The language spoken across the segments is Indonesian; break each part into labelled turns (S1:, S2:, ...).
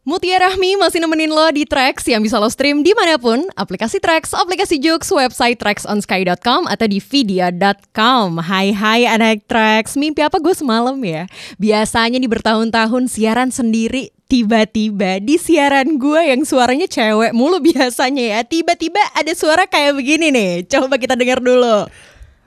S1: Mutia Rahmi masih nemenin lo di Trax yang bisa lo stream di mana pun, aplikasi Trax, aplikasi Jux, website traxonsky.com atau di video.com. Hai hai anak Trax, mimpi apa gue semalam ya? Biasanya di bertahun-tahun siaran sendiri, tiba-tiba di siaran gue yang suaranya cewek mulu biasanya ya, tiba-tiba ada suara kayak begini nih. Coba kita dengar dulu.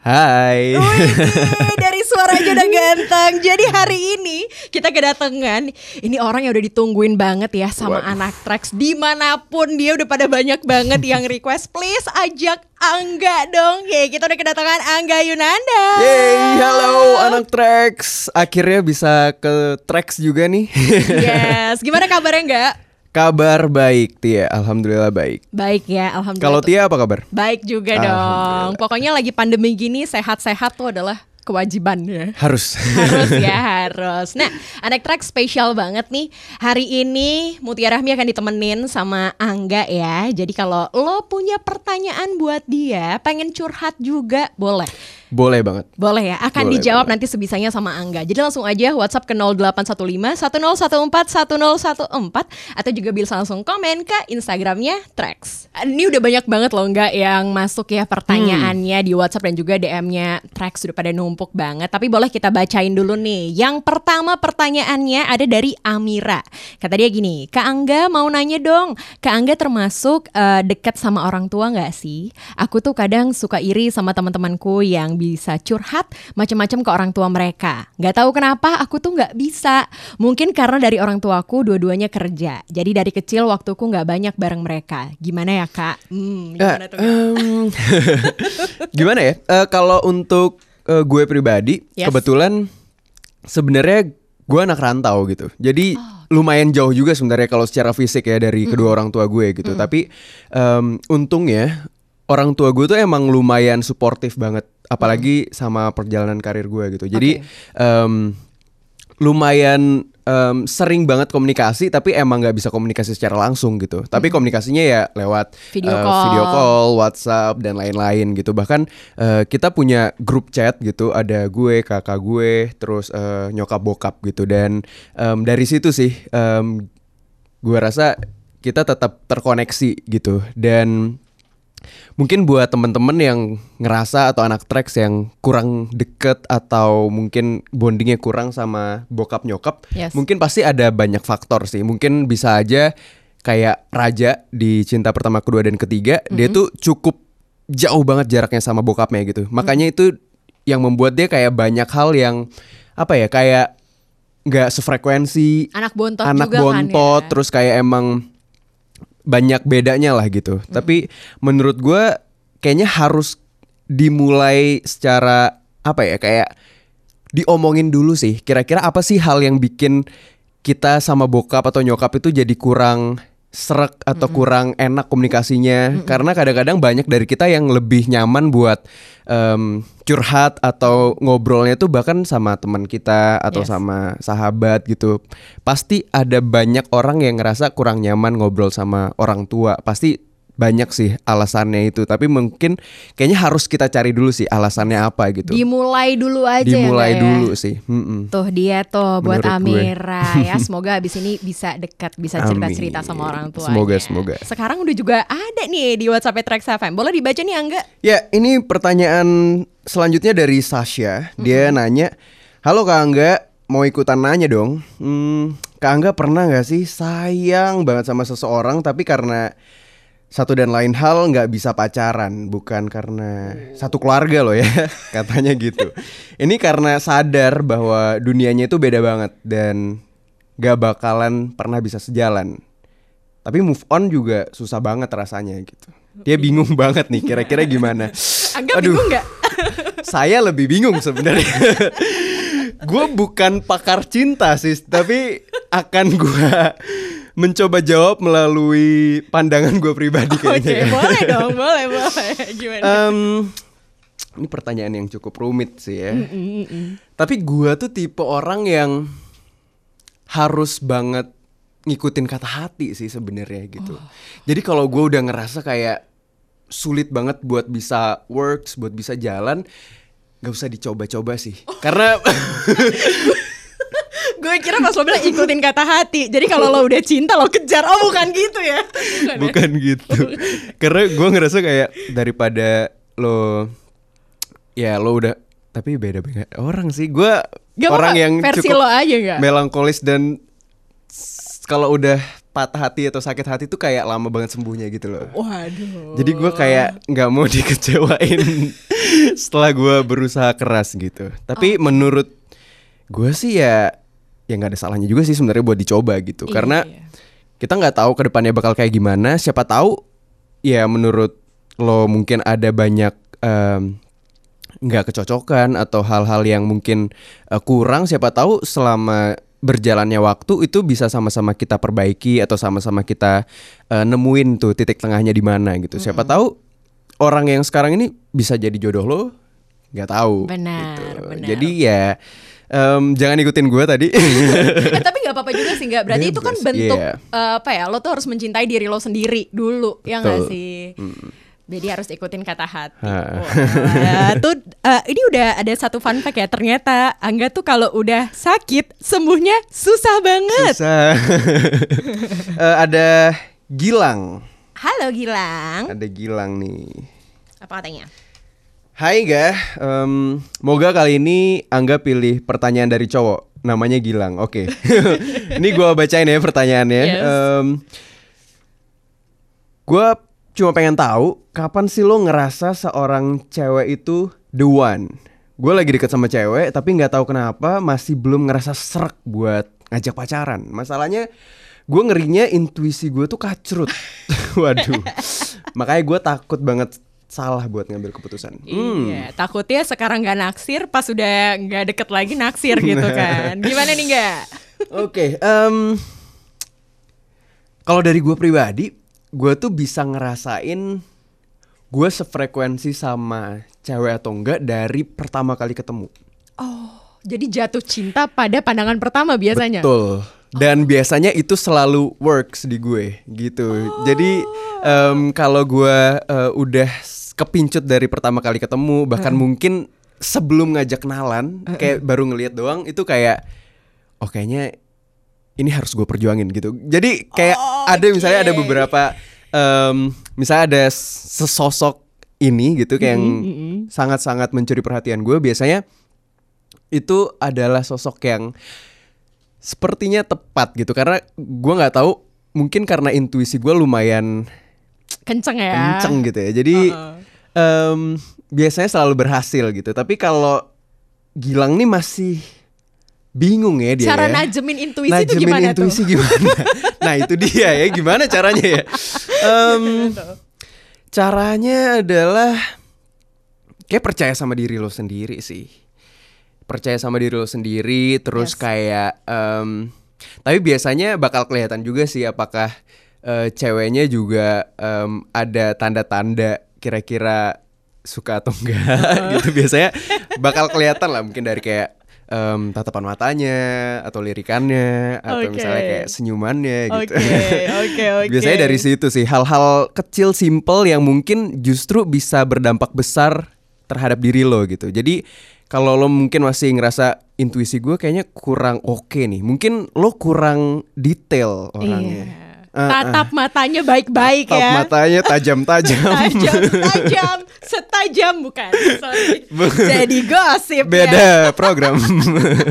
S2: Hai.
S1: Wih, dari suaranya udah ganteng. Jadi hari ini kita kedatangan ini orang yang udah ditungguin banget ya sama
S2: Waduh.
S1: anak Trax di mana pun dia udah pada banyak banget yang request. Please ajak Angga dong. Ya kita udah kedatangan Angga Yunanda.
S2: Yeay, halo anak Trax. Akhirnya bisa ke Trax juga nih.
S1: Yes. Gimana kabarnya enggak?
S2: Kabar baik, Tia. Alhamdulillah baik.
S1: Baik ya, alhamdulillah.
S2: Kalau. Tia apa kabar?
S1: Baik juga dong. Pokoknya lagi pandemi gini sehat-sehat tuh adalah kewajiban ya.
S2: Harus.
S1: harus ya harus. Nah, anak track spesial banget nih. Hari ini Mutia Rahmi akan ditemenin sama Angga ya. Jadi kalau lo punya pertanyaan buat dia, pengen curhat juga boleh.
S2: Boleh banget.
S1: Boleh ya, akan
S2: Boleh,
S1: dijawab
S2: boleh.
S1: nanti sebisanya sama Angga. Jadi langsung aja WhatsApp ke 0815 1014 1014 atau juga bisa langsung komen ke Instagramnya Trax. Ini udah banyak banget loh enggak yang masuk ya pertanyaannya di WhatsApp dan juga DM-nya Trax udah pada numpuk banget. Tapi boleh kita bacain dulu nih. Yang pertama pertanyaannya ada dari Amira. Kata dia gini, Kak Angga mau nanya dong, Kak Angga termasuk eh, dekat sama orang tua nggak sih? Aku tuh kadang suka iri sama teman-temanku yang bisa curhat macam-macam ke orang tua mereka. Nggak tahu kenapa aku tuh nggak bisa. Mungkin karena dari orang tuaku dua-duanya kerja. Jadi dari kecil waktuku nggak banyak bareng mereka. Gimana ya kak? Hmm, gimana tuh? Kak?
S2: Em, gimana ya? Eh, kalau untuk eh, gue pribadi,
S1: Yes.
S2: kebetulan sebenarnya gue anak rantau gitu. Jadi
S1: Oh.
S2: lumayan jauh juga sebenarnya kalau secara fisik ya dari kedua orang tua gue gitu. Tapi em, untungnya orang tua gue tuh emang lumayan suportif banget, apalagi sama perjalanan karir gue gitu. Jadi em, lumayan em, sering banget komunikasi tapi emang nggak bisa komunikasi secara langsung gitu. Tapi komunikasinya ya lewat
S1: Video
S2: eh,
S1: call.
S2: video call WhatsApp dan lain-lain gitu. Bahkan eh, kita punya grup chat gitu. Ada gue kakak gue terus eh, nyokap bokap gitu. Dan em, dari situ sih em, gue rasa kita tetap terkoneksi gitu. Dan mungkin buat temen-temen yang ngerasa atau anak tracks yang kurang deket atau mungkin bondingnya kurang sama bokap nyokap
S1: Yes.
S2: mungkin pasti ada banyak faktor sih mungkin bisa aja kayak raja di cinta pertama kedua dan ketiga dia tuh cukup jauh banget jaraknya sama bokapnya gitu makanya itu yang membuat dia kayak banyak hal yang apa ya kayak nggak sefrekuensi
S1: Anak bontot
S2: anak
S1: juga kan
S2: bontot
S1: ya.
S2: terus kayak emang banyak bedanya lah gitu.
S1: Hmm.
S2: Tapi menurut gue kayaknya harus dimulai secara apa ya kayak diomongin dulu sih. Kira-kira apa sih hal yang bikin kita sama bokap atau nyokap itu jadi kurang serak atau kurang enak komunikasinya. Karena kadang-kadang banyak dari kita yang lebih nyaman buat em, curhat atau ngobrolnya tuh bahkan sama teman kita atau
S1: Yes.
S2: sama sahabat gitu. Pasti ada banyak orang yang ngerasa kurang nyaman ngobrol sama orang tua. Pasti banyak sih alasannya itu tapi mungkin kayaknya harus kita cari dulu sih alasannya apa gitu
S1: Dimulai dulu aja
S2: dimulai
S1: ya, Kak, ya?
S2: dulu sih Mm-mm.
S1: Tuh dia tuh buat
S2: Menurut gue.
S1: Amira ya. Semoga abis ini bisa dekat, bisa cerita-cerita
S2: Amin.
S1: sama orang tua.
S2: Semoga, semoga.
S1: Sekarang udah juga ada nih di WhatsApp Trax FM. Boleh dibaca nih Angga?
S2: Ya, ini pertanyaan selanjutnya dari Sasha. Dia nanya, "Halo Kak Angga, mau ikutan nanya dong. Hmm, Kak Angga pernah nggak sih sayang banget sama seseorang tapi karena satu dan lain hal nggak bisa pacaran, bukan karena satu keluarga loh ya, katanya gitu. Ini karena sadar bahwa dunianya itu beda banget dan gak bakalan pernah bisa sejalan. Tapi move on juga susah banget rasanya gitu. Dia bingung banget nih kira-kira gimana.
S1: Angga
S2: Aduh.
S1: bingung nggak?
S2: Saya lebih bingung sebenarnya. gue bukan pakar cinta sih, tapi akan gue mencoba jawab melalui pandangan gue pribadi
S1: Oke,
S2: kayaknya. ya.
S1: boleh dong, boleh, boleh. Gimana?
S2: Em, ini pertanyaan yang cukup rumit sih ya. Tapi gue tuh tipe orang yang harus banget ngikutin kata hati sih sebenarnya gitu. Jadi kalau gue udah ngerasa kayak sulit banget buat bisa works, buat bisa jalan, nggak usah dicoba-coba sih. Karena
S1: gue kira pas lo bilang ikutin kata hati. Jadi kalau lo udah cinta lo kejar. Oh bukan gitu ya? Bukan, ya?
S2: Bukan gitu. Karena gue ngerasa kayak daripada lo ya lo udah tapi beda beda orang sih. Gue
S1: Gak
S2: orang yang
S1: versi
S2: cukup
S1: lo aja gak?
S2: melankolis dan kalau udah patah hati atau sakit hati tuh kayak lama banget sembuhnya gitu loh.
S1: Waduh.
S2: Jadi gue kayak nggak mau dikecewain setelah gue berusaha keras gitu. Tapi menurut gue sih ya ya nggak ada salahnya juga sih sebenarnya buat dicoba gitu.
S1: Iya,
S2: Karena
S1: iya.
S2: kita nggak tahu ke depannya bakal kayak gimana. Siapa tahu ya menurut lo mungkin ada banyak em, nggak kecocokan atau hal-hal yang mungkin eh, kurang. Siapa tahu selama berjalannya waktu itu bisa sama-sama kita perbaiki atau sama-sama kita eh, nemuin tuh titik tengahnya di mana gitu. Siapa tahu orang yang sekarang ini bisa jadi jodoh lo nggak tahu.
S1: Benar,
S2: gitu.
S1: benar.
S2: Jadi ya em, jangan ikutin gue tadi.
S1: Eh, tapi nggak apa-apa juga sih nggak berarti itu kan
S2: Bebas,
S1: bentuk
S2: iya.
S1: eh, apa ya lo tuh harus mencintai diri lo sendiri dulu ya nggak
S2: Betul.
S1: sih jadi harus ikutin kata hati
S2: Ha.
S1: Wah, tuh eh, ini udah ada satu fun fact ya ternyata Angga tuh kalau udah sakit sembuhnya susah banget
S2: Susah. Eh, ada Gilang.
S1: halo Gilang
S2: Ada Gilang nih.
S1: apa katanya
S2: Hai ga, Em, moga kali ini Angga pilih pertanyaan dari cowok, namanya Gilang. Oke, ini gua bacain ya pertanyaannya.
S1: Yes.
S2: Em, gua cuma pengen tahu kapan sih lo ngerasa seorang cewek itu the one. Gue lagi deket sama cewek, tapi nggak tahu kenapa masih belum ngerasa serak buat ngajak pacaran. Masalahnya gue ngerinya intuisi gue tuh kacrut. Waduh, makanya gue takut banget salah buat ngambil keputusan. Hmm.
S1: Iya, takutnya sekarang nggak naksir, pas udah nggak deket lagi naksir gitu kan. Gimana nih nggak?
S2: Oke, em, kalau dari gue pribadi, gue tuh bisa ngerasain gue sefrekuensi sama cewek atau enggak dari pertama kali ketemu.
S1: Oh, jadi jatuh cinta pada pandangan pertama biasanya.
S2: Betul. Dan biasanya itu selalu works di gue gitu. Jadi em, kalau gue eh, udah kepincut dari pertama kali ketemu, bahkan mungkin sebelum ngajak kenalan, kayak baru ngelihat doang, itu kayak, oh kayaknya ini harus gue perjuangin gitu. Jadi kayak
S1: Oh,
S2: ada misalnya ada beberapa, em, misalnya ada sesosok ini gitu kayak yang sangat-sangat mencuri perhatian gue. Biasanya itu adalah sosok yang sepertinya tepat gitu karena gue nggak tahu mungkin karena intuisi gue lumayan
S1: Kenceng ya.
S2: kenceng gitu ya jadi
S1: Uh-uh.
S2: em, biasanya selalu berhasil gitu tapi kalau Gilang nih masih bingung ya dia
S1: Cara
S2: ya.
S1: najemin intuisi itu
S2: Najemin
S1: gimana
S2: intuisi
S1: tuh?
S2: gimana nah itu dia ya gimana caranya ya Em, caranya adalah kayak percaya sama diri lo sendiri sih percaya sama diri lo sendiri terus
S1: Yes.
S2: kayak em, tapi biasanya bakal kelihatan juga sih apakah eh, ceweknya juga em, ada tanda-tanda kira-kira suka atau enggak gitu biasanya bakal kelihatan lah mungkin dari kayak em, tatapan matanya atau lirikannya atau misalnya kayak senyumannya gitu.
S1: Oke, oke, oke.
S2: Biasanya dari situ sih hal-hal kecil simple yang mungkin justru bisa berdampak besar terhadap diri lo gitu. Jadi kalau lo mungkin masih ngerasa intuisi gue kayaknya kurang oke nih. Mungkin lo kurang detail orangnya.
S1: Iya.
S2: Ah,
S1: Tatap matanya baik-baik
S2: Tatap
S1: ya.
S2: matanya tajam-tajam.
S1: Tajam, tajam, setajam bukan. Sorry. Jadi gosip ya.
S2: Beda program.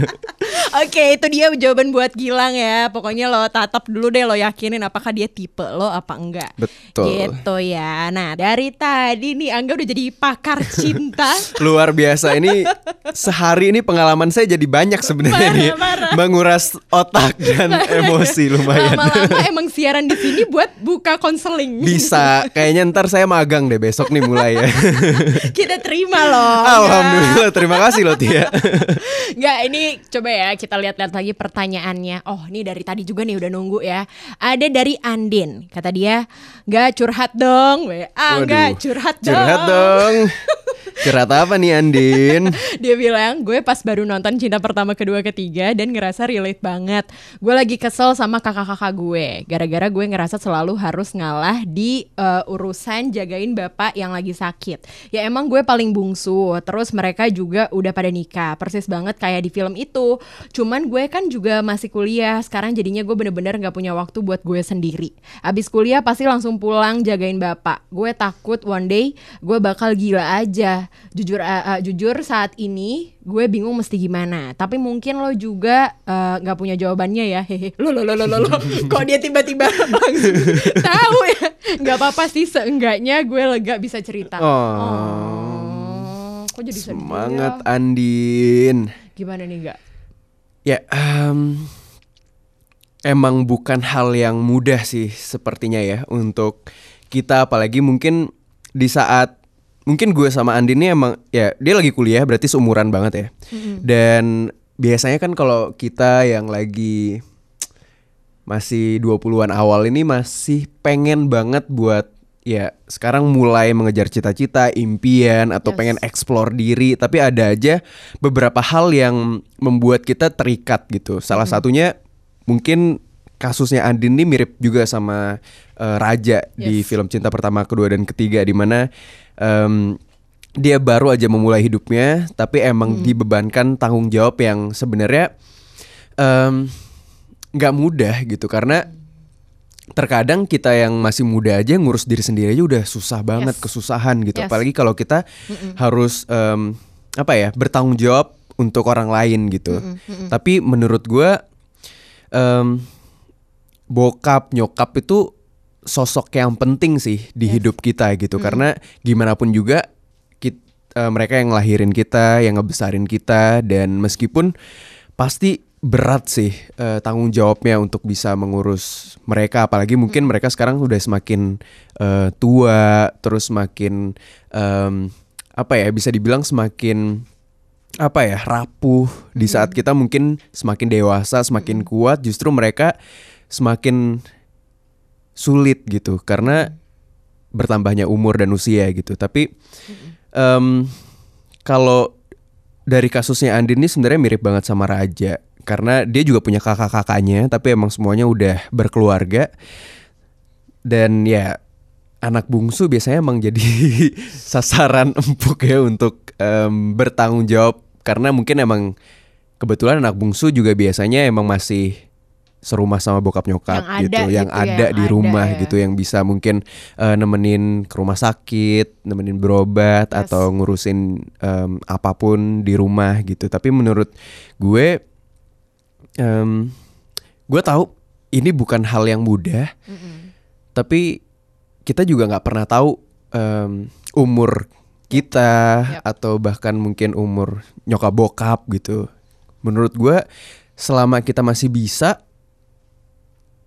S1: Oke, itu dia jawaban buat Gilang ya. Pokoknya lo tatap dulu deh lo yakinin apakah dia tipe lo apa enggak.
S2: Betul.
S1: Gitu ya. Nah, dari tadi nih Angga udah jadi pakar cinta.
S2: Luar biasa ini sehari ini pengalaman saya jadi banyak sebenarnya nih. Menguras otak dan emosi lumayan.
S1: Lama-lama emang siaran di sini buat buka konseling.
S2: Bisa, kayaknya ntar saya magang deh besok nih mulai ya.
S1: Kita terima loh.
S2: Alhamdulillah, terima kasih loh Tia.
S1: Nggak, ini coba ya kita lihat-lihat lagi pertanyaannya. Oh, ini dari tadi juga nih udah nunggu ya. Ada dari Andin. Kata dia, nggak curhat dong. WA, nggak
S2: Waduh,
S1: curhat dong.
S2: Curhat dong. Curhat apa nih Andin?
S1: Dia bilang gue pas baru nonton Cinta Pertama Kedua Ketiga dan ngerasa relate banget. Gue lagi kesel sama kakak-kakak gue. Gara-gara gue ngerasa selalu harus ngalah di uh, urusan jagain bapak yang lagi sakit. Ya emang gue paling bungsu. Terus mereka juga udah pada nikah. Persis banget kayak di film itu. Cuman gue kan juga masih kuliah. Sekarang jadinya gue bener-bener gak punya waktu buat gue sendiri. Abis kuliah pasti langsung pulang jagain bapak. Gue takut one day gue bakal gila aja jujur uh, uh, jujur saat ini gue bingung mesti gimana. Tapi mungkin lo juga nggak uh, punya jawabannya ya. Hehe. Lo lo lo lo lo kok dia tiba-tiba tahu ya? Nggak apa-apa sih seenggaknya gue lega bisa cerita.
S2: Oh.
S1: oh kok jadi sedih
S2: Semangat
S1: ya?
S2: Andin.
S1: gimana nih nggak?
S2: Ya, em, emang bukan hal yang mudah sih sepertinya ya untuk kita. Apalagi mungkin di saat mungkin gue sama Andin ini emang ya dia lagi kuliah berarti seumuran banget ya. Dan biasanya kan kalau kita yang lagi masih 20-an awal ini masih pengen banget buat ya sekarang mulai mengejar cita-cita, impian atau
S1: Yes.
S2: pengen explore diri, tapi ada aja beberapa hal yang membuat kita terikat gitu. Salah satunya mungkin kasusnya Andin ini mirip juga sama eh, Raja di
S1: Yes.
S2: film Cinta Pertama, Kedua dan Ketiga di mana em, dia baru aja memulai hidupnya tapi emang dibebankan tanggung jawab yang sebenarnya nggak mudah gitu. Karena terkadang kita yang masih muda aja ngurus diri sendiri aja udah susah banget
S1: Yes.
S2: kesusahan gitu.
S1: Yes.
S2: apalagi kalau kita harus em, apa ya bertanggung jawab untuk orang lain gitu. Tapi menurut gua em, bokap nyokap itu sosok yang penting sih di
S1: Yes.
S2: hidup kita gitu. Karena gimana pun juga kit- eh, mereka yang ngelahirin kita yang ngebesarin kita dan meskipun pasti berat sih eh, tanggung jawabnya untuk bisa mengurus mereka. Apalagi mungkin mereka sekarang udah semakin eh, tua terus semakin em, apa ya bisa dibilang semakin apa ya rapuh. Di saat kita mungkin semakin dewasa semakin kuat justru mereka semakin sulit gitu karena bertambahnya umur dan usia gitu. Tapi em, kalau dari kasusnya Andin ini sebenarnya mirip banget sama Raja karena dia juga punya kakak-kakaknya tapi emang semuanya udah berkeluarga. Dan ya anak bungsu biasanya emang jadi sasaran empuk ya untuk em, bertanggung jawab karena mungkin emang kebetulan anak bungsu juga biasanya emang masih serumah sama bokap nyokap
S1: Yang ada
S2: gitu, yang
S1: gitu ya,
S2: ada
S1: yang
S2: di
S1: ada
S2: rumah
S1: ya.
S2: gitu yang bisa mungkin eh, nemenin ke rumah sakit, nemenin berobat
S1: Yes.
S2: atau ngurusin em, apa pun di rumah gitu. Tapi menurut gue em, gue tahu ini bukan hal yang mudah, tapi kita juga nggak pernah tahu em, umur kita
S1: Yap.
S2: atau bahkan mungkin umur nyokap bokap gitu. Menurut gue selama kita masih bisa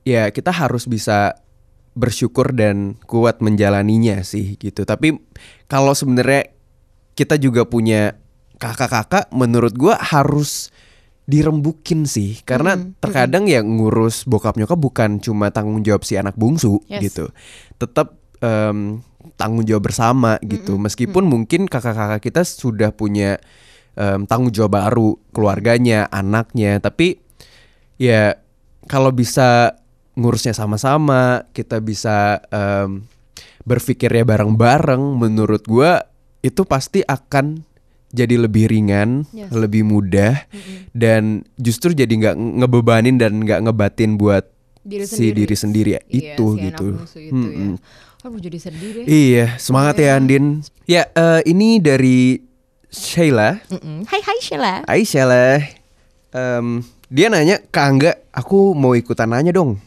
S2: ya kita harus bisa bersyukur dan kuat menjalaninya sih gitu. Tapi kalau sebenarnya kita juga punya kakak-kakak menurut gua harus dirembukin sih karena
S1: Mm-mm,
S2: terkadang ya ngurus bokap nyokap bukan cuma tanggung jawab si anak bungsu
S1: Yes.
S2: gitu. Tetap em, tanggung jawab bersama gitu. Meskipun mungkin kakak-kakak kita sudah punya em, tanggung jawab baru keluarganya, anaknya, tapi ya kalau bisa ngurusnya sama-sama, kita bisa em, berpikirnya bareng-bareng, menurut gua itu pasti akan jadi lebih ringan,
S1: Yes.
S2: lebih mudah, dan justru jadi nggak ngebebanin dan nggak ngebatin buat
S1: Diri
S2: si
S1: sendiri.
S2: diri sendiri ya,
S1: Iya,
S2: itu
S1: si
S2: gitu.
S1: itu ya. Jadi sedih deh.
S2: Iya, semangat ya
S1: Iya.
S2: Andin. Ya, eh, ini dari Sheila.
S1: Mm-mm. Hai hai Sheila.
S2: Hai Sheila. Em, dia nanya ke Angga, aku mau ikutan nanya dong.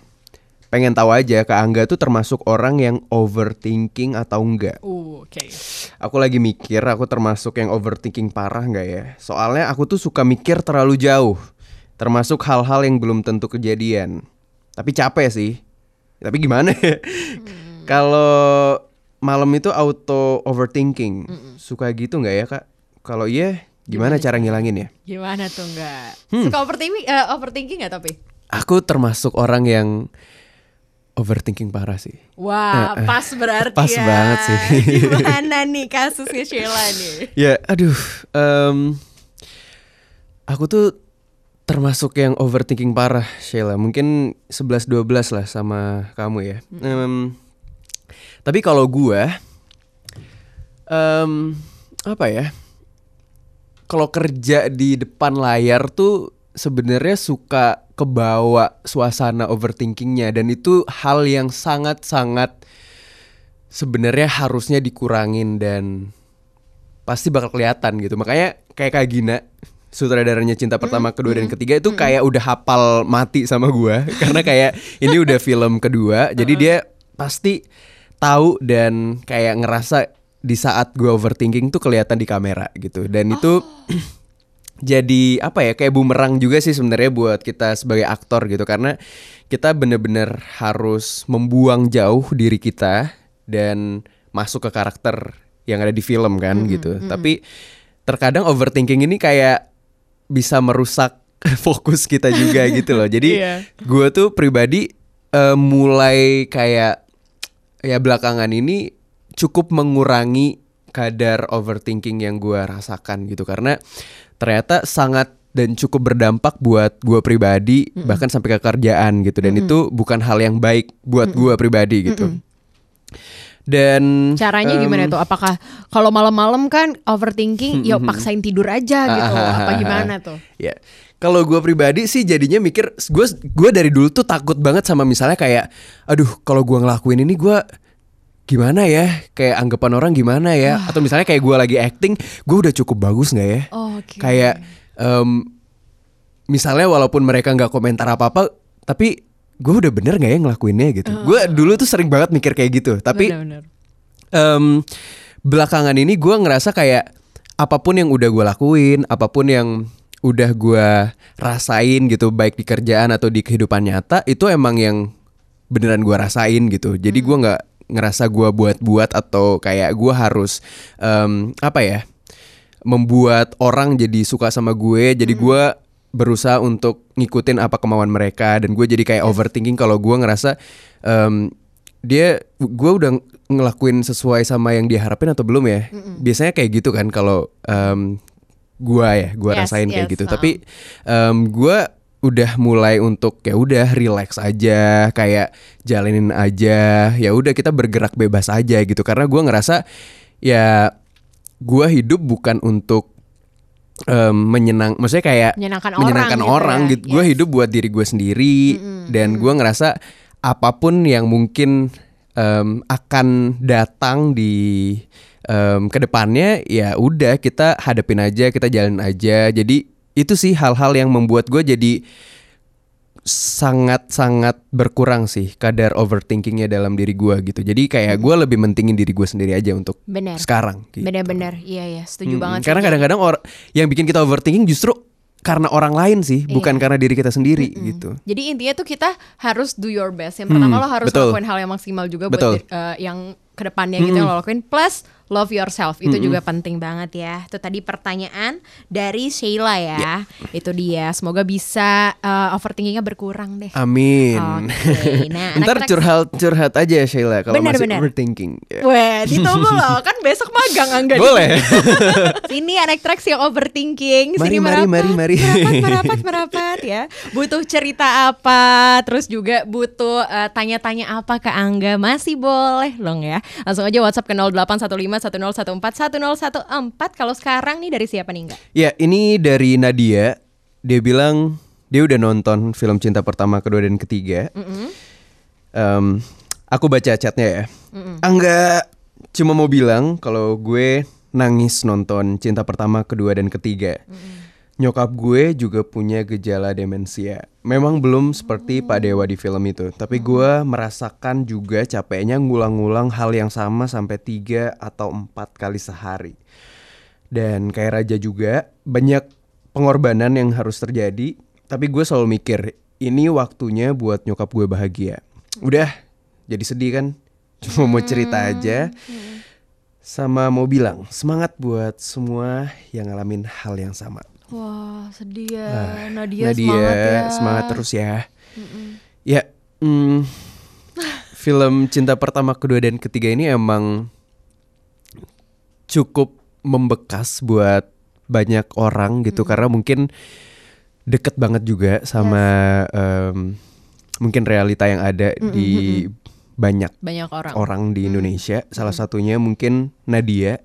S2: Pengen tahu aja ke Angga tuh termasuk orang yang overthinking atau enggak.
S1: Uh, Oke.
S2: Aku lagi mikir aku termasuk yang overthinking parah nggak ya? Soalnya aku tuh suka mikir terlalu jauh. Termasuk hal-hal yang belum tentu kejadian. Tapi capek sih. Tapi gimana ya? Kalau malam itu auto overthinking. Suka gitu nggak ya kak? Kalau iya gimana cara ngilangin ya?
S1: Gimana tuh enggak?
S2: Hmm.
S1: Suka overthinking, eh, overthinking gak tapi?
S2: Aku termasuk orang yang overthinking parah sih.
S1: Wah, pas berarti
S2: Pas
S1: ya.
S2: banget sih.
S1: Gimana nih kasusnya Sheila nih?
S2: Ya, aduh. em, aku tuh termasuk yang overthinking parah, Sheila. Mungkin 11-12 lah sama kamu ya. Em, tapi kalau gua, em, apa ya? Kalau kerja di depan layar tuh sebenarnya suka kebawa suasana overthinkingnya dan itu hal yang sangat-sangat sebenarnya harusnya dikurangin dan pasti bakal kelihatan gitu. Makanya kayak Kak Gina sutradaranya cinta pertama, kedua dan ketiga itu kayak udah hafal mati sama gua karena kayak ini udah film kedua. Jadi dia pasti tahu dan kayak ngerasa di saat gua overthinking tuh kelihatan di kamera gitu. Dan itu jadi apa ya kayak bumerang juga sih sebenarnya buat kita sebagai aktor gitu karena kita bener-bener harus membuang jauh diri kita dan masuk ke karakter yang ada di film kan gitu. Tapi terkadang overthinking ini kayak bisa merusak fokus kita juga gitu loh. Jadi
S1: Iya.
S2: gue tuh pribadi eh, mulai kayak ya belakangan ini cukup mengurangi kadar overthinking yang gue rasakan gitu karena ternyata sangat dan cukup berdampak buat gue pribadi bahkan sampai ke kerjaan gitu. Dan itu bukan hal yang baik buat gue pribadi gitu. Dan
S1: Caranya
S2: em,
S1: gimana tuh? Apakah kalau malam-malam kan overthinking, ya paksain tidur aja gitu? Apa gimana tuh?
S2: Ya, kalau gue pribadi sih jadinya mikir, gue gue dari dulu tuh takut banget sama misalnya kayak, aduh kalau gue ngelakuin ini gue gimana ya? Kayak anggapan orang gimana ya? Atau misalnya kayak gue lagi acting, gue udah cukup bagus nggak ya?
S1: Oke.
S2: Kayak em, misalnya walaupun mereka nggak komentar apa apa, tapi gue udah bener nggak ya ngelakuinnya gitu? Gue dulu tuh sering banget mikir kayak gitu, tapi. Em, belakangan ini gue ngerasa kayak apa pun yang udah gue lakuin, apa pun yang udah gue rasain gitu, baik di kerjaan atau di kehidupan nyata, itu emang yang beneran gue rasain gitu. Jadi gue nggak ngerasa gue buat-buat atau kayak gue harus em, apa ya, membuat orang jadi suka sama gue. Jadi gue berusaha untuk ngikutin apa kemauan mereka dan gue jadi kayak overthinking kalau gue ngerasa em, dia gue udah ngelakuin sesuai sama yang dia harapin atau belum ya biasanya kayak gitu kan kalau em, gue ya gue
S1: Yes,
S2: rasain kayak
S1: yes,
S2: gitu
S1: uh-uh.
S2: tapi em, gue udah mulai untuk ya udah relax aja kayak jalanin aja ya udah kita bergerak bebas aja gitu karena gue ngerasa ya gue hidup bukan untuk em, menyenang maksudnya kayak
S1: Menyenangkan orang
S2: menyenangkan
S1: gitu
S2: orang
S1: ya.
S2: gitu gue
S1: Yes.
S2: hidup buat diri gue sendiri dan gue ngerasa apa pun yang mungkin em, akan datang di em, ke depannya ya udah kita hadapin aja kita jalan aja jadi itu sih hal-hal yang membuat gue jadi sangat-sangat berkurang sih kadar overthinkingnya dalam diri gue gitu jadi kayak gue lebih mentingin diri gue sendiri aja untuk
S1: Benar.
S2: sekarang gitu.
S1: Benar-benar. Iya ya, setuju
S2: Mm-mm.
S1: banget.
S2: Karena kadang-kadang orang yang bikin kita overthinking justru karena orang lain sih, bukan
S1: Iya.
S2: karena diri kita sendiri gitu.
S1: Jadi intinya tuh kita harus do your best. Yang pertama
S2: Hmm,
S1: lo harus
S2: betul.
S1: lakuin hal yang maksimal juga
S2: Betul.
S1: buat eh, yang ke depannya gitu yang lo lakuin. Plus love yourself itu juga penting banget ya. Itu tadi pertanyaan dari Sheila ya. Itu dia. Semoga bisa eh, overthinkingnya berkurang deh.
S2: Amin.
S1: Oke, nah,
S2: Ntar curhat curhat aja Sheila kalau masih
S1: benar.
S2: overthinking. Ya.
S1: Weh, ditunggu loh. Kan besok magang angga.
S2: Boleh.
S1: Sini anak tracks yang overthinking.
S2: Mari,
S1: Sini
S2: mari,
S1: merapat,
S2: mari, mari.
S1: Merapat, merapat, merapat ya. Butuh cerita apa? Terus juga butuh eh, tanya-tanya apa ke Angga? Masih boleh dong ya. Langsung aja WhatsApp ke 0815 1014 1014. Kalau sekarang nih dari siapa nih enggak?
S2: ya, ini dari Nadia. Dia bilang dia udah nonton film cinta pertama, kedua dan ketiga. Em, aku baca chatnya ya. Angga cuma mau bilang kalau gue nangis nonton cinta pertama, kedua dan ketiga. Nyokap gue juga punya gejala demensia. Memang belum seperti Pak Dewa di film itu, tapi gue merasakan juga capeknya ngulang-ngulang hal yang sama sampai tiga atau empat kali sehari. Dan kayak Raja juga banyak pengorbanan yang harus terjadi, tapi gue selalu mikir ini waktunya buat nyokap gue bahagia. Udah, jadi sedih kan? Cuma mau cerita aja. Sama mau bilang semangat buat semua yang ngalamin hal yang sama.
S1: Wah, sedih ya.
S2: Ah,
S1: Nadia,
S2: Nadia,
S1: semangat ya.
S2: semangat terus ya. Ya, mm, film cinta pertama, kedua dan ketiga ini emang cukup membekas buat banyak orang gitu karena mungkin deket banget juga sama em, mungkin realita yang ada di banyak
S1: Banyak orang.
S2: orang di Indonesia. Salah satunya mungkin Nadia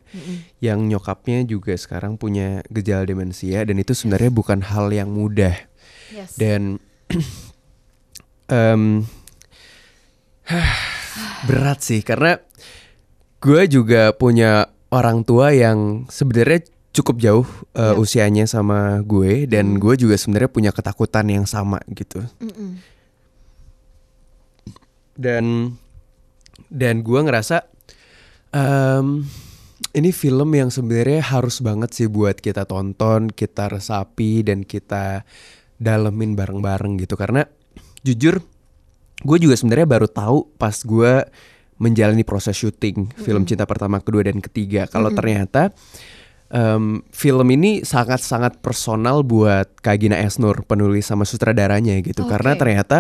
S2: yang nyokapnya juga sekarang punya gejala demensia dan itu sebenarnya bukan hal yang mudah
S1: Yes.
S2: dan em, berat sih karena gue juga punya orang tua yang sebenarnya cukup jauh uh,
S1: Yap.
S2: usianya sama gue dan gue juga sebenarnya punya ketakutan yang sama gitu
S1: Mm-mm.
S2: dan dan gue ngerasa em, ini film yang sebenarnya harus banget sih buat kita tonton, kita resapi dan kita dalemin bareng-bareng gitu. Karena jujur gue juga sebenarnya baru tahu pas gue menjalani proses syuting film cinta pertama, kedua dan ketiga. Kalau ternyata em, film ini sangat-sangat personal buat Kak Gina Esnur penulis sama sutradaranya gitu. Karena
S1: Oke.
S2: ternyata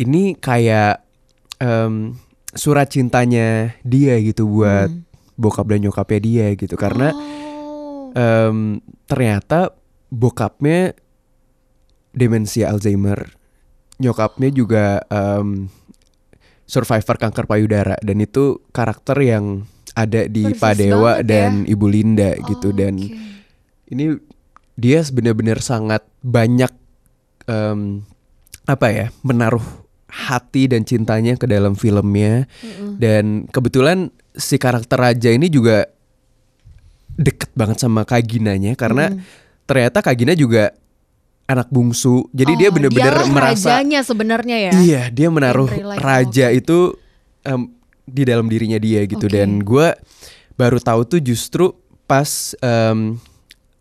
S2: ini kayak em, surat cintanya dia gitu buat bokap dan nyokapnya dia gitu karena
S1: Oh.
S2: em, ternyata bokapnya demensia Alzheimer, nyokapnya juga em, survivor kanker payudara dan itu karakter yang ada di
S1: Persis
S2: Pak Dewa
S1: banget ya.
S2: dan Ibu Linda gitu dan
S1: Oke.
S2: ini dia benar-benar sangat banyak em, apa ya menaruh hati dan cintanya ke dalam filmnya. Dan kebetulan si karakter raja ini juga deket banget sama Kaginanya karena ternyata Kagina juga anak bungsu. Jadi dia
S1: Oh,
S2: benar-benar
S1: dialah
S2: merasa
S1: rajanya sebenarnya ya.
S2: Iya, dia menaruh raja itu em, di dalam dirinya dia gitu.
S1: Oke.
S2: dan gue baru tahu tuh justru pas em,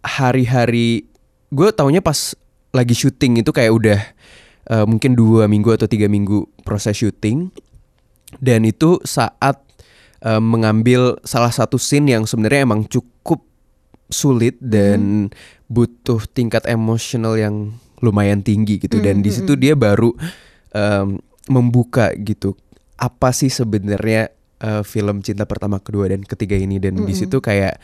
S2: hari-hari gue taunya pas lagi syuting itu kayak udah eh, mungkin dua minggu atau tiga minggu proses syuting. Dan itu saat em, mengambil salah satu scene yang sebenarnya emang cukup sulit dan butuh tingkat emosional yang lumayan tinggi gitu. Dan di situ dia baru em, membuka gitu. Apa sih sebenarnya eh, film cinta pertama kedua dan ketiga ini? Dan di situ kayak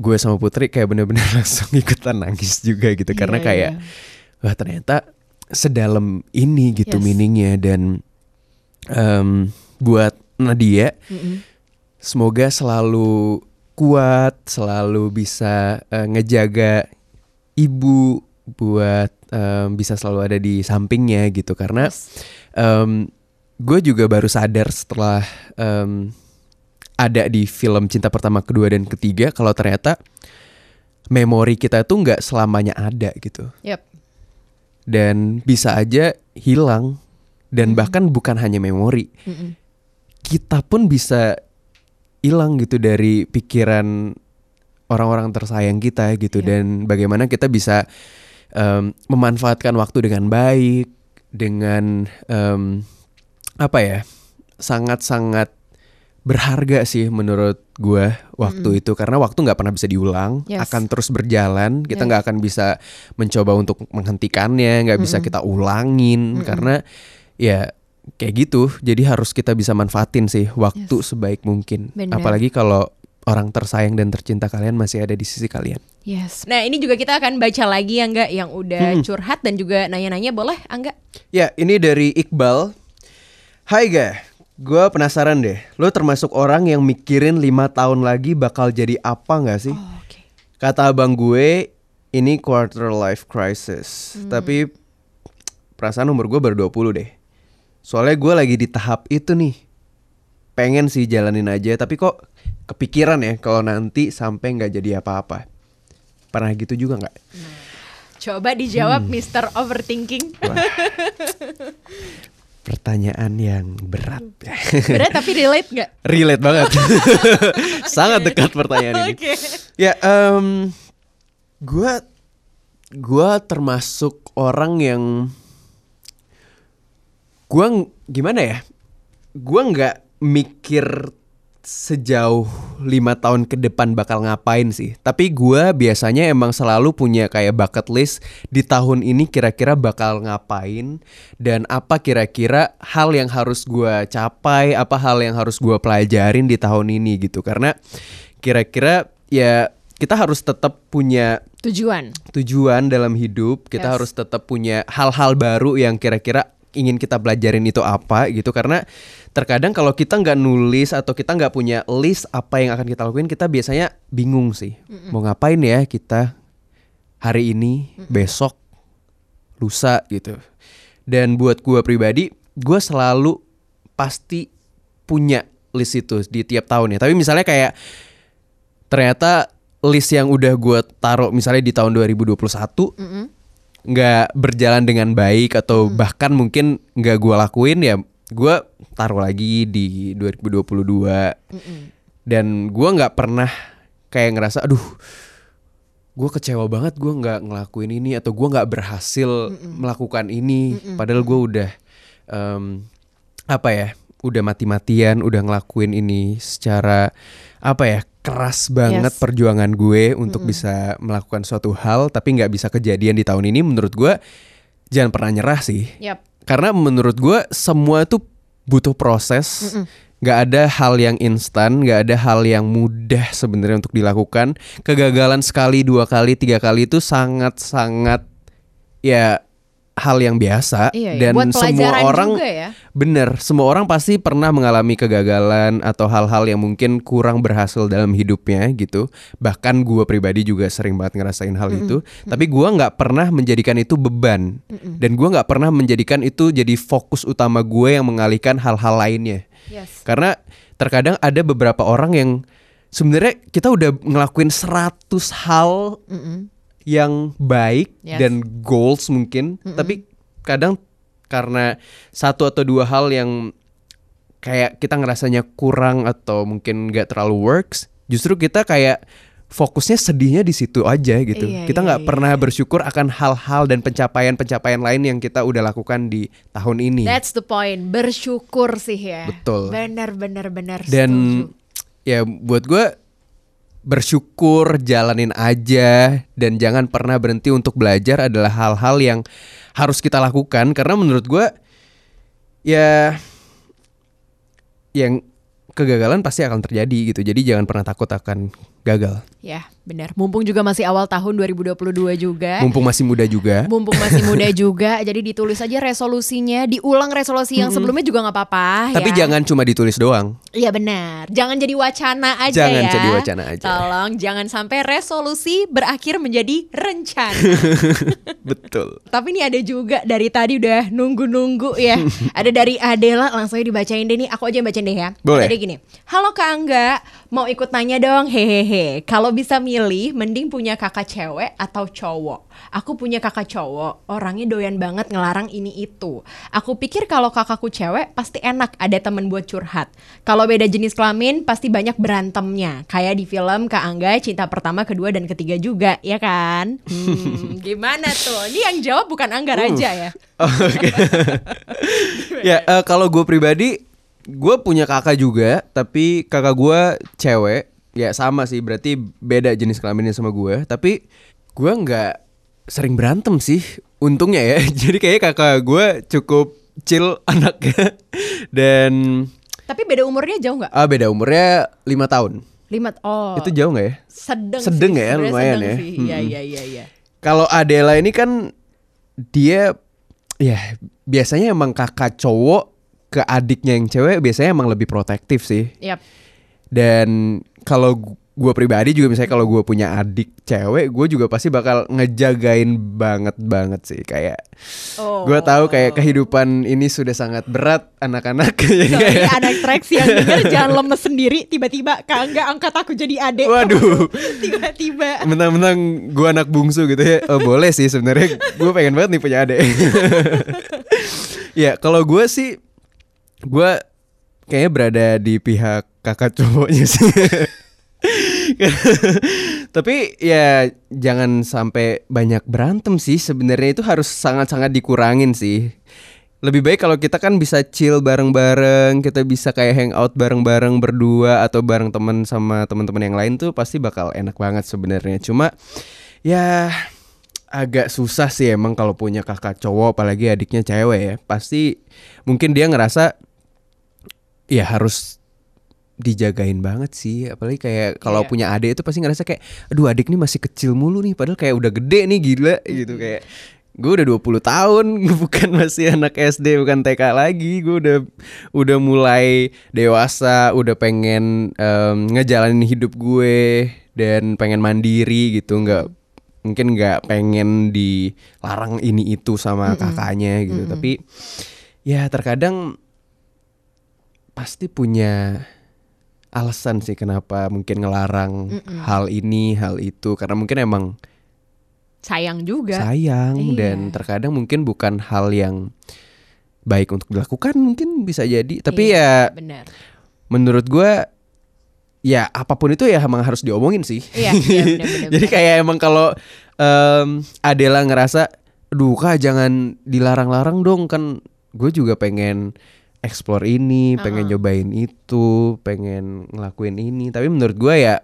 S2: gue sama Putri kayak bener-bener langsung ikutan nangis juga gitu. Karena
S1: Iya,
S2: kayak
S1: iya.
S2: wah ternyata sedalam ini gitu
S1: Yes.
S2: meaningnya dan em, buat Nadia
S1: Mm-mm.
S2: semoga selalu kuat, selalu bisa eh, ngejaga ibu buat em, bisa selalu ada di sampingnya gitu karena em, gue juga baru sadar setelah em, ada di film cinta pertama, kedua dan ketiga kalau ternyata memori kita tuh nggak selamanya ada gitu
S1: Yap.
S2: Dan bisa aja hilang. Dan bahkan bukan hanya memori. Kita pun bisa hilang gitu dari pikiran orang-orang tersayang kita gitu.
S1: Iya.
S2: dan bagaimana kita bisa em, memanfaatkan waktu dengan baik dengan em, apa ya sangat-sangat berharga sih menurut gua waktu itu karena waktu nggak pernah bisa diulang
S1: Yes.
S2: akan terus berjalan kita
S1: Yes.
S2: nggak akan bisa mencoba untuk menghentikannya nggak bisa kita ulangin karena ya kayak gitu jadi harus kita bisa manfaatin sih waktu
S1: Yes.
S2: sebaik mungkin
S1: Benar.
S2: apalagi kalau orang tersayang dan tercinta kalian masih ada di sisi kalian
S1: Yes. Nah ini juga kita akan baca lagi ya enggak yang udah
S2: Hmm.
S1: curhat dan juga nanya-nanya boleh Angga?
S2: Ya, ini dari Iqbal. Hai ga, gue penasaran deh. Lo termasuk orang yang mikirin lima tahun lagi bakal jadi apa nggak sih?
S1: Oh, Oke.
S2: Kata abang gue, ini quarter life crisis. Tapi perasaan umur gue baru 20 deh. Soalnya gue lagi di tahap itu nih. Pengen sih jalanin aja, tapi kok kepikiran ya kalau nanti sampai nggak jadi apa-apa. Pernah gitu juga nggak?
S1: Coba dijawab
S2: Hmm.
S1: Mr. Overthinking.
S2: Pertanyaan yang berat.
S1: Berat tapi relate nggak?
S2: Relate banget. Sangat dekat pertanyaan ini.
S1: Oke.
S2: Ya, em, gua gua termasuk orang yang gua ng- gimana ya? Gua nggak mikir sejauh lima tahun ke depan bakal ngapain sih. Tapi gue biasanya emang selalu punya kayak bucket list di tahun ini kira-kira bakal ngapain dan apa kira-kira hal yang harus gue capai, apa hal yang harus gue pelajarin di tahun ini gitu. Karena kira-kira ya kita harus tetap punya
S1: Tujuan.
S2: tujuan dalam hidup. Kita
S1: Yes.
S2: harus tetap punya hal-hal baru yang kira-kira ingin kita pelajarin itu apa gitu. Karena terkadang kalau kita nggak nulis atau kita nggak punya list apa yang akan kita lakuin, kita biasanya bingung sih. Mau ngapain ya kita hari ini, besok, lusa gitu. Dan buat gua pribadi, gua selalu pasti punya list itu di tiap tahun ya. Tapi misalnya kayak ternyata list yang udah gue taruh misalnya di tahun 2021
S1: Mm-mm.
S2: Nggak berjalan dengan baik atau bahkan mungkin nggak gue lakuin ya gue taruh lagi di 2022
S1: Mm-mm.
S2: dan gue nggak pernah kayak ngerasa aduh gue kecewa banget gue nggak ngelakuin ini atau gue nggak berhasil melakukan ini. Padahal gue udah em, apa ya udah mati-matian udah ngelakuin ini secara apa ya keras banget
S1: Yes.
S2: perjuangan gue untuk bisa melakukan suatu hal tapi nggak bisa kejadian di tahun ini menurut gue jangan pernah nyerah sih.
S1: Yap.
S2: karena menurut gue semua tuh butuh proses. Nggak ada hal yang instan nggak ada hal yang mudah sebenarnya untuk dilakukan. Kegagalan sekali dua kali tiga kali itu sangat sangat ya hal yang biasa
S1: Iya, iya.
S2: dan
S1: Buat
S2: semua orang
S1: juga ya.
S2: bener semua orang pasti pernah mengalami kegagalan atau hal-hal yang mungkin kurang berhasil dalam hidupnya gitu bahkan gue pribadi juga sering banget ngerasain hal itu tapi gue nggak pernah menjadikan itu beban dan gue nggak pernah menjadikan itu jadi fokus utama gue yang mengalihkan hal-hal lainnya
S1: Yes.
S2: karena terkadang ada beberapa orang yang sebenarnya kita udah ngelakuin 100 hal
S1: Mm-mm.
S2: Yang baik
S1: Yes.
S2: dan goals mungkin, tapi kadang karena satu atau dua hal yang kayak kita ngerasanya kurang atau mungkin nggak terlalu works, justru kita kayak fokusnya sedihnya di situ aja gitu.
S1: Iya,
S2: kita
S1: iya,
S2: nggak
S1: iya,
S2: pernah bersyukur akan hal-hal dan pencapaian-pencapaian lain yang kita udah lakukan di tahun ini.
S1: That's the point. Bersyukur sih ya.
S2: Betul.
S1: Benar benar benar.
S2: dan
S1: setuju.
S2: ya buat gue bersyukur jalanin aja dan jangan pernah berhenti untuk belajar adalah hal-hal yang harus kita lakukan. Karena menurut gue ya yang kegagalan pasti akan terjadi gitu. Jadi jangan pernah takut akan gagal.
S1: Ya, benar. Mumpung juga masih awal tahun 2022 juga.
S2: mumpung masih muda juga
S1: Mumpung masih muda juga, jadi ditulis aja resolusinya, diulang resolusi yang sebelumnya juga nggak apa-apa.
S2: tapi
S1: ya.
S2: jangan cuma ditulis doang
S1: Iya benar, jangan jadi wacana aja
S2: Jangan
S1: ya.
S2: jadi wacana aja.
S1: Tolong jangan sampai resolusi berakhir menjadi rencana.
S2: betul
S1: Tapi ini ada juga dari tadi udah nunggu-nunggu ya. ada dari Adela langsung aja dibacain deh nih. Aku aja yang bacain deh ya.
S2: Boleh.
S1: Tadi gini. Halo Kak Angga, mau ikut nanya dong. Hehehe. Kalau bisa milih, mending punya kakak cewek atau cowok. Aku punya kakak cowok, orangnya doyan banget ngelarang ini itu. Aku pikir kalau kakakku cewek pasti enak ada temen buat curhat. Kalau beda jenis kelamin pasti banyak berantemnya. Kayak di film Kak Angga cinta pertama, kedua dan ketiga juga, ya kan? Hmm, gimana tuh? Ini yang jawab bukan Angga Raja ya.
S2: ya eh, kalau gue pribadi gue punya kakak juga tapi kakak gue cewek ya sama sih berarti beda jenis kelaminnya sama gue tapi gue nggak sering berantem sih untungnya ya jadi kayak kakak gue cukup chill anaknya dan
S1: Tapi beda umurnya jauh nggak?
S2: ah beda umurnya lima tahun
S1: Lima oh.
S2: itu jauh nggak ya
S1: sedeng
S2: sedeng
S1: sih,
S2: ya, lumayan
S1: sedeng
S2: ya.
S1: sih. Iya
S2: Mm-mm.
S1: iya iya iya.
S2: Kalau Adela ini kan dia ya biasanya emang kakak cowok ke adiknya yang cewek biasanya emang lebih protektif sih.
S1: Yap.
S2: Dan kalau gu- gua pribadi juga misalnya kalau gua punya adik cewek, gue juga pasti bakal ngejagain banget banget sih kayak
S1: Oh.
S2: gua tahu kayak kehidupan ini sudah sangat berat anak-anak jadi
S1: Sorry
S2: kayak
S1: anak yang denger jangan lemes sendiri tiba-tiba Kak Angga angkat aku jadi adek.
S2: Waduh.
S1: tiba-tiba.
S2: mentang-mentang gua anak bungsu gitu ya. Oh, boleh sih sebenarnya gue pengen banget nih punya adik. ya, kalau gue sih gue kayaknya berada di pihak kakak cowoknya sih. Tapi ya jangan sampai banyak berantem sih. Sebenarnya itu harus sangat-sangat dikurangin sih. lebih baik kalau kita kan bisa chill bareng-bareng, kita bisa kayak hangout bareng-bareng berdua atau bareng teman sama teman-teman yang lain tuh pasti bakal enak banget sebenarnya. Cuma ya agak susah sih emang kalau punya kakak cowok apalagi adiknya cewek ya. Pasti mungkin dia ngerasa ya harus dijagain banget sih. Apalagi kayak kalau
S1: Iya.
S2: punya adik itu pasti ngerasa kayak aduh adik nih masih kecil mulu nih padahal kayak udah gede nih gila gitu. Kayak gue udah 20 tahun bukan masih anak SD bukan TK lagi. Gue udah udah mulai dewasa udah pengen em, ngejalanin hidup gue dan pengen mandiri gitu. Nggak mungkin nggak pengen dilarang ini itu sama kakaknya gitu. Tapi ya terkadang pasti punya alasan sih kenapa mungkin ngelarang hal ini hal itu karena mungkin emang
S1: Sayang juga.
S2: sayang
S1: Iya.
S2: dan terkadang mungkin bukan hal yang baik untuk dilakukan mungkin bisa jadi tapi
S1: Iya,
S2: ya
S1: benar.
S2: menurut gua ya apa pun itu ya emang harus diomongin sih
S1: Iya, iya, benar-benar.
S2: jadi kayak emang kalau em, Adela ngerasa duh kak jangan dilarang-larang dong kan gue juga pengen explore ini pengen nyobain itu pengen ngelakuin ini. Tapi menurut gue ya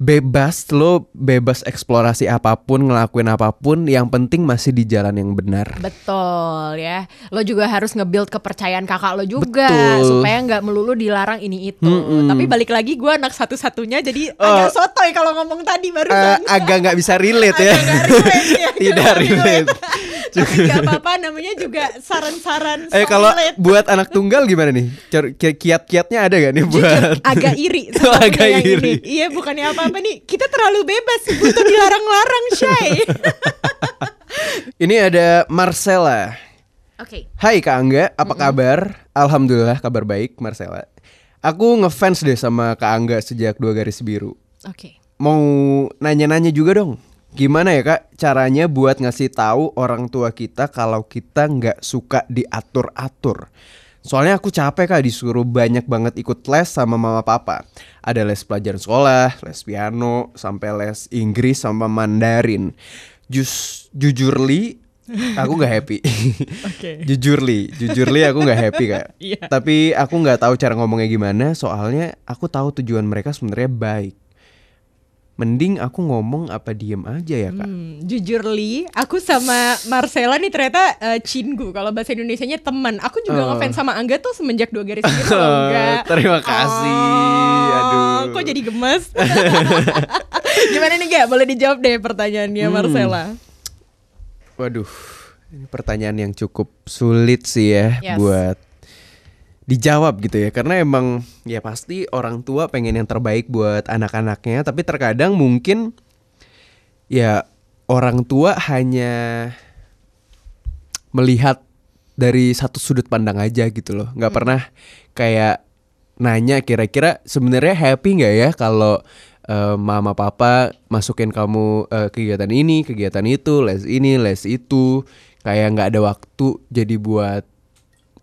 S2: bebas lo bebas eksplorasi apa pun ngelakuin apa pun yang penting masih di jalan yang benar
S1: Betul ya. Lo juga harus nge-build kepercayaan kakak lo juga
S2: Betul.
S1: supaya nggak melulu dilarang ini itu.
S2: Mm-mm.
S1: Tapi balik lagi gue anak satu-satunya jadi
S2: Oh.
S1: agak sotoy kalau ngomong tadi
S2: Eh,
S1: barusan.
S2: agak nggak bisa relate ya
S1: Agak nggak relate ya,
S2: tidak relate
S1: Tapi gak apa-apa namanya juga saran-saran.
S2: eh kalau buat anak tunggal gimana nih kiat-kiatnya ada gak nih buat
S1: agak iri
S2: Oh, agak iri.
S1: ini. Iya bukannya apa-apa nih. Kita terlalu bebas butuh dilarang-larang, Shay.
S2: ini ada Marcella
S1: Oke.
S2: Hai Kak Angga, apa kabar? Alhamdulillah kabar baik Marcella. Aku ngefans deh sama Kak Angga sejak dua garis biru.
S1: Oke.
S2: Mau nanya-nanya juga dong. Gimana ya kak caranya buat ngasih tahu orang tua kita kalau kita nggak suka diatur-atur? Soalnya aku capek kak disuruh banyak banget ikut les sama mama papa. Ada les pelajaran sekolah, les piano, sampai les Inggris sama Mandarin. Jus jujur li, aku nggak happy.
S1: Oke.
S2: jujur li, jujur li aku nggak happy kak.
S1: Iya.
S2: Tapi aku nggak tahu cara ngomongnya gimana. Soalnya aku tahu tujuan mereka sebenarnya baik. Mending aku ngomong apa diem aja ya kak.
S1: Hmm, jujur Li, aku sama Marcella nih ternyata eh, cinggu kalau bahasa Indonesianya teman. Aku juga
S2: Oh.
S1: ngefans sama Angga tuh semenjak dua garis loh, enggak.
S2: Terima kasih. Aduh.
S1: Kok jadi gemes? Gimana nih Gak? Boleh dijawab deh pertanyaannya
S2: Hmm.
S1: Marcella.
S2: Waduh, ini pertanyaan yang cukup sulit sih ya
S1: Yes.
S2: buat dijawab gitu ya. Karena emang ya pasti orang tua pengen yang terbaik buat anak-anaknya, tapi terkadang mungkin ya orang tua hanya melihat dari satu sudut pandang aja gitu loh. nggak pernah kayak nanya kira-kira sebenarnya happy nggak ya kalau eh, mama papa masukin kamu eh, kegiatan ini, kegiatan itu, les ini, les itu, kayak nggak ada waktu jadi buat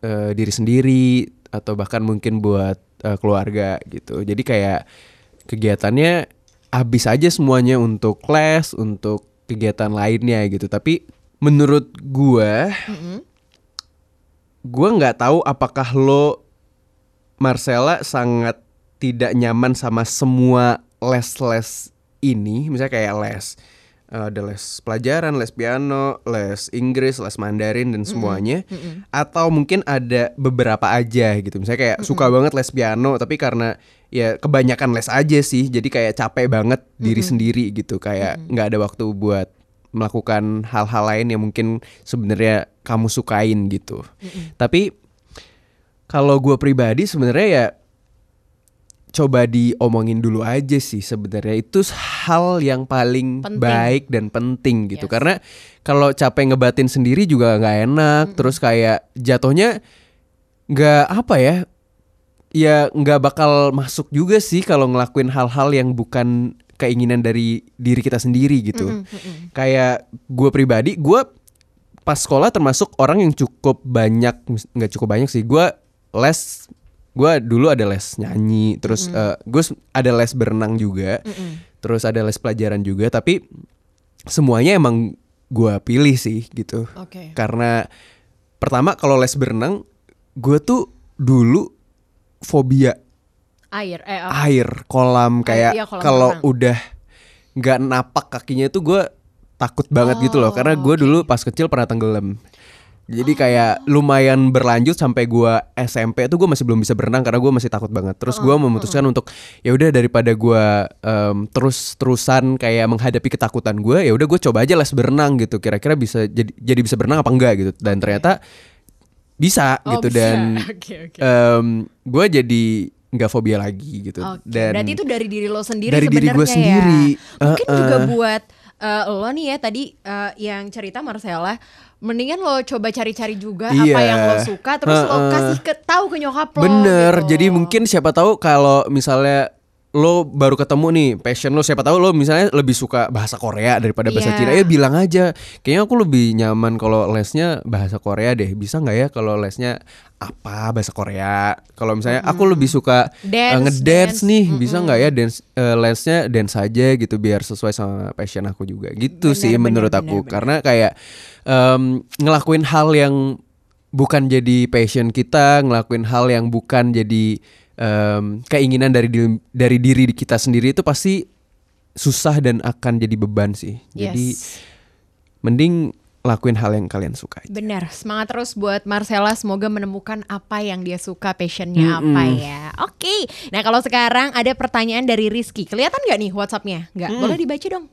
S2: eh, diri sendiri atau bahkan mungkin buat eh, keluarga gitu. Jadi kayak kegiatannya habis aja semuanya untuk les, untuk kegiatan lainnya gitu. Tapi menurut gua gua nggak tahu apakah lo Marcella sangat tidak nyaman sama semua les-les ini, misalnya kayak les ada les pelajaran, les piano, les Inggris, les Mandarin dan semuanya, atau mungkin ada beberapa aja gitu, misalnya kayak suka banget les piano, tapi karena ya kebanyakan les aja sih, jadi kayak capek banget diri sendiri gitu, kayak nggak ada waktu buat melakukan hal-hal lain yang mungkin sebenarnya kamu sukain gitu. Tapi kalau gue pribadi sebenarnya ya coba diomongin dulu aja sih sebenarnya. Itu hal yang paling
S1: Penting.
S2: baik dan penting gitu.
S1: Yes.
S2: karena kalau capek ngebatin sendiri juga nggak enak. Terus kayak jatuhnya nggak apa ya ya nggak bakal masuk juga sih kalau ngelakuin hal-hal yang bukan keinginan dari diri kita sendiri gitu. Kayak gue pribadi gue pas sekolah termasuk orang yang cukup banyak nggak cukup banyak sih. Gue les gue dulu ada les nyanyi terus gue ada les berenang juga. Terus ada les pelajaran juga tapi semuanya emang gue pilih sih gitu.
S1: Oke.
S2: karena pertama kalau les berenang gue tuh dulu fobia
S1: Air, eh apa?
S2: air kolam. Kayak
S1: iya,
S2: kalau udah nggak napak kakinya itu gue takut banget gitu loh.
S1: Oh,
S2: karena gue dulu pas kecil pernah tenggelam jadi kayak lumayan berlanjut sampai gue SMP itu gue masih belum bisa berenang karena gue masih takut banget terus
S1: Oh,
S2: gue memutuskan untuk ya udah daripada gue terus terusan kayak menghadapi ketakutan gue ya udah gue coba aja les berenang gitu kira-kira bisa jadi jadi bisa berenang apa enggak gitu dan ternyata bisa
S1: Oh,
S2: gitu
S1: bisa.
S2: dan
S1: Oke, oke.
S2: gue jadi nggak fobia lagi gitu
S1: Oke,
S2: dan
S1: berarti itu dari diri lo sendiri
S2: Dari diri gua
S1: sebenarnya
S2: sendiri.
S1: ya. Mungkin
S2: Uh-uh.
S1: juga buat eh, lo nih ya tadi eh, yang cerita Marcella, mendingan lo coba cari-cari juga apa
S2: Iya.
S1: yang lo suka, terus lo
S2: Uh-uh.
S1: kasih ke tahu ke nyokap lo.
S2: Bener,
S1: gitu.
S2: jadi mungkin siapa tahu kalau misalnya lo baru ketemu nih passion lo siapa tahu lo misalnya lebih suka bahasa Korea daripada bahasa
S1: Iya.
S2: Cina. Ya bilang aja. Kayaknya aku lebih nyaman kalau lesnya bahasa Korea deh. Bisa nggak ya kalau lesnya apa bahasa Korea? Kalau misalnya aku lebih suka uh,
S1: Dance,
S2: ngedance
S1: dance.
S2: nih bisa nggak ya dance uh, lesnya dance aja gitu biar sesuai sama passion aku juga. Gitu
S1: Benar,
S2: sih
S1: benar,
S2: menurut
S1: benar,
S2: aku.
S1: benar.
S2: karena kayak em, ngelakuin hal yang bukan jadi passion kita, ngelakuin hal yang bukan jadi em, keinginan dari diri, dari diri kita sendiri itu pasti susah dan akan jadi beban sih. Jadi
S1: Yes.
S2: mending lakuin hal yang kalian suka. aja.
S1: Benar, semangat terus buat Marcella. Semoga menemukan apa yang dia suka, passionnya apa ya. Oke, nah kalau sekarang ada pertanyaan dari Rizky. Kelihatan nggak nih WhatsAppnya? Nggak, boleh dibaca dong.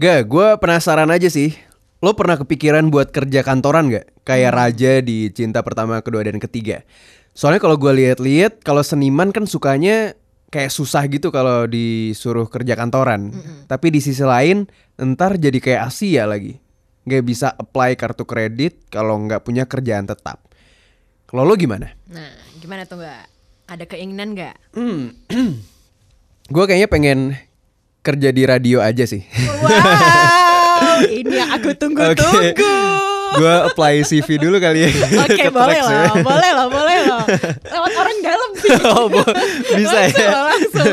S2: Gak, gue penasaran aja sih. Lo pernah kepikiran buat kerja kantoran gak? Kayak Raja di Cinta Pertama, Kedua, dan Ketiga. Soalnya kalau gue lihat-lihat, kalau seniman kan sukanya kayak susah gitu kalau disuruh kerja kantoran. Tapi di sisi lain, ntar jadi kayak Asia lagi. Gak bisa apply kartu kredit kalau nggak punya kerjaan tetap. Kalau lo gimana?
S1: Nah, gimana tuh nggak? Ada keinginan nggak?
S2: Gue kayaknya pengen kerja di radio aja sih.
S1: Wow, ini yang aku tunggu-tunggu.
S2: gue apply CV dulu kali ya.
S1: Oke,
S2: Ke
S1: boleh
S2: Trax ya.
S1: lah, boleh lah, boleh lah. Lewat orang dalam sih.
S2: oh, bo- bisa
S1: langsung,
S2: ya.
S1: langsung.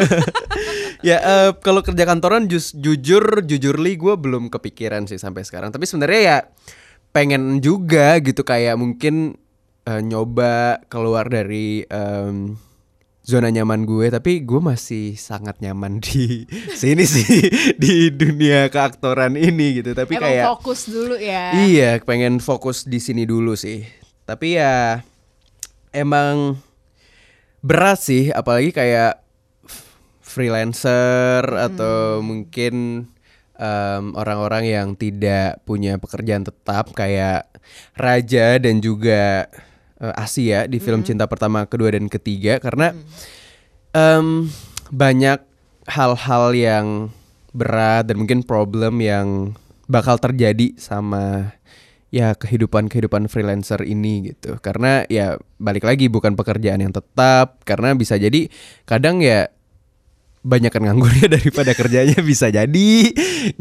S2: ya eh, kalau kerja kantoran jus, jujur jujur li gue belum kepikiran sih sampai sekarang. Tapi sebenarnya ya pengen juga gitu kayak mungkin eh, nyoba keluar dari em, zona nyaman gue. Tapi gue masih sangat nyaman di sini sih di dunia keaktoran ini gitu. Tapi
S1: Emang
S2: kayak
S1: fokus dulu ya.
S2: Iya, pengen fokus di sini dulu sih. Tapi ya emang berat sih, apalagi kayak freelancer atau mungkin em, orang-orang yang tidak punya pekerjaan tetap kayak Raja dan juga eh, Asia di film Cinta Pertama, Kedua dan Ketiga karena em, banyak hal-hal yang berat dan mungkin problem yang bakal terjadi sama ya kehidupan kehidupan freelancer ini gitu. Karena ya balik lagi bukan pekerjaan yang tetap. Karena bisa jadi kadang ya banyak kan nganggurnya daripada kerjanya bisa jadi.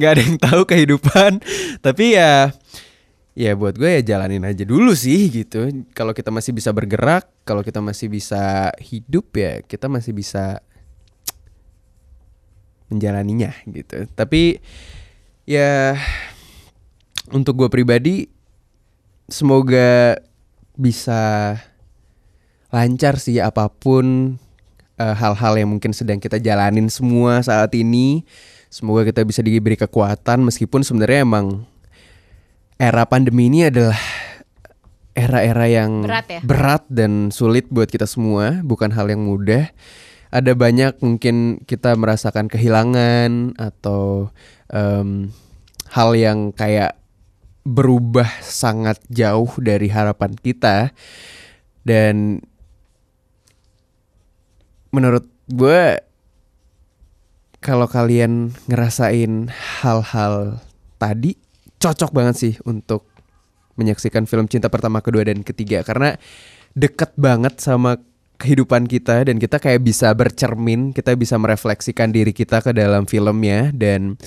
S2: Nggak ada yang tahu kehidupan. Tapi ya ya buat gue ya jalanin aja dulu sih gitu. Kalau kita masih bisa bergerak kalau kita masih bisa hidup ya kita masih bisa menjalaninya gitu. Tapi ya untuk gue pribadi semoga bisa lancar sih apa pun eh, hal-hal yang mungkin sedang kita jalanin semua saat ini semoga kita bisa diberi kekuatan meskipun sebenarnya emang era pandemi ini adalah era-era yang
S1: Berat ya?
S2: berat dan sulit buat kita semua bukan hal yang mudah ada banyak mungkin kita merasakan kehilangan atau em, hal yang kayak berubah sangat jauh dari harapan kita. Dan menurut gue kalau kalian ngerasain hal-hal tadi cocok banget sih untuk menyaksikan film cinta pertama kedua dan ketiga. Karena deket banget sama kehidupan kita dan kita kayak bisa bercermin kita bisa merefleksikan diri kita ke dalam filmnya dan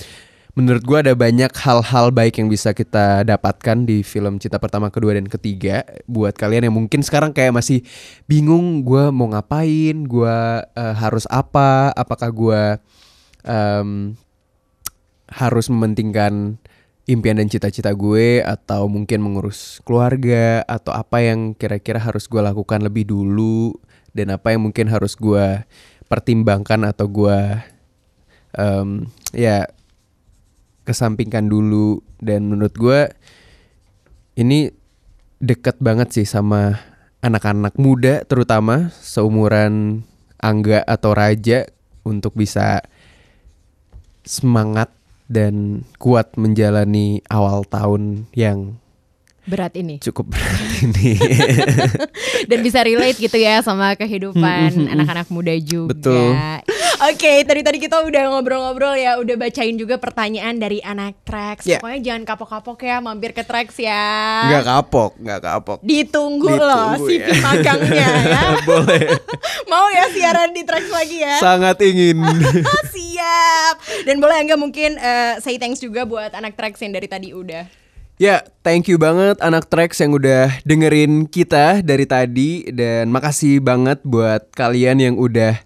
S2: menurut gua ada banyak hal-hal baik yang bisa kita dapatkan di film cinta pertama kedua dan ketiga buat kalian yang mungkin sekarang kayak masih bingung gua mau ngapain gua eh, harus apa apakah gua em, harus mementingkan impian dan cita-cita gue atau mungkin mengurus keluarga atau apa yang kira-kira harus gue lakukan lebih dulu dan apa yang mungkin harus gue pertimbangkan atau gue um, ya kesampingkan dulu dan menurut gue ini deket banget sih sama anak-anak muda terutama seumuran Angga atau Raja untuk bisa semangat dan kuat menjalani awal tahun yang
S1: berat ini.
S2: Cukup berat ini.
S1: Dan bisa relate gitu ya sama kehidupan anak-anak muda juga.
S2: Betul.
S1: Oke, okay, tadi tadi kita udah ngobrol-ngobrol ya, udah bacain juga pertanyaan dari anak Trax. Yeah. Pokoknya jangan kapok-kapok ya, mampir ke Trax ya.
S2: Nggak kapok, nggak kapok.
S1: Ditunggu, Ditunggu loh ya. CV magangnya ya.
S2: Boleh.
S1: Mau ya siaran di Trax lagi ya?
S2: Sangat ingin.
S1: Siap. Dan boleh enggak mungkin uh, say thanks juga buat anak Trax yang dari tadi udah
S2: Ya, thank you banget anak Trax yang udah dengerin kita dari tadi dan makasih banget buat kalian yang udah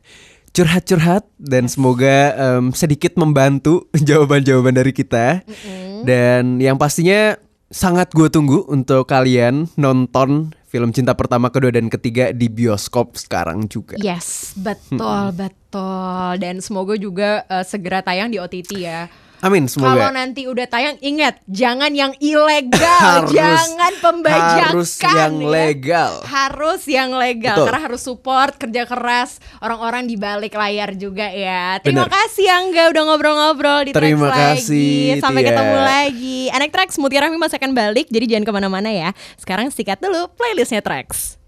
S2: curhat-curhat dan semoga um, sedikit membantu jawaban-jawaban dari kita. Mm -hmm. Dan yang pastinya sangat gue tunggu untuk kalian nonton film cinta pertama, kedua dan ketiga di bioskop sekarang juga.
S1: Yes, betul, betul. Dan semoga juga uh, segera tayang di OTT ya.
S2: Amin semoga.
S1: Kalau nanti udah tayang ingat jangan yang ilegal, harus, jangan pembajakan.
S2: Harus yang ya. legal.
S1: Harus yang legal Betul. karena harus support kerja keras orang-orang di balik layar juga ya. Terima Bener. kasih Angga udah ngobrol-ngobrol di
S2: Terima kasih,
S1: lagi. Sampai tia. ketemu lagi. Anak Trax Mutiara masih akan balik jadi jangan ke mana-mana ya. Sekarang sikat dulu playlistnya Trax.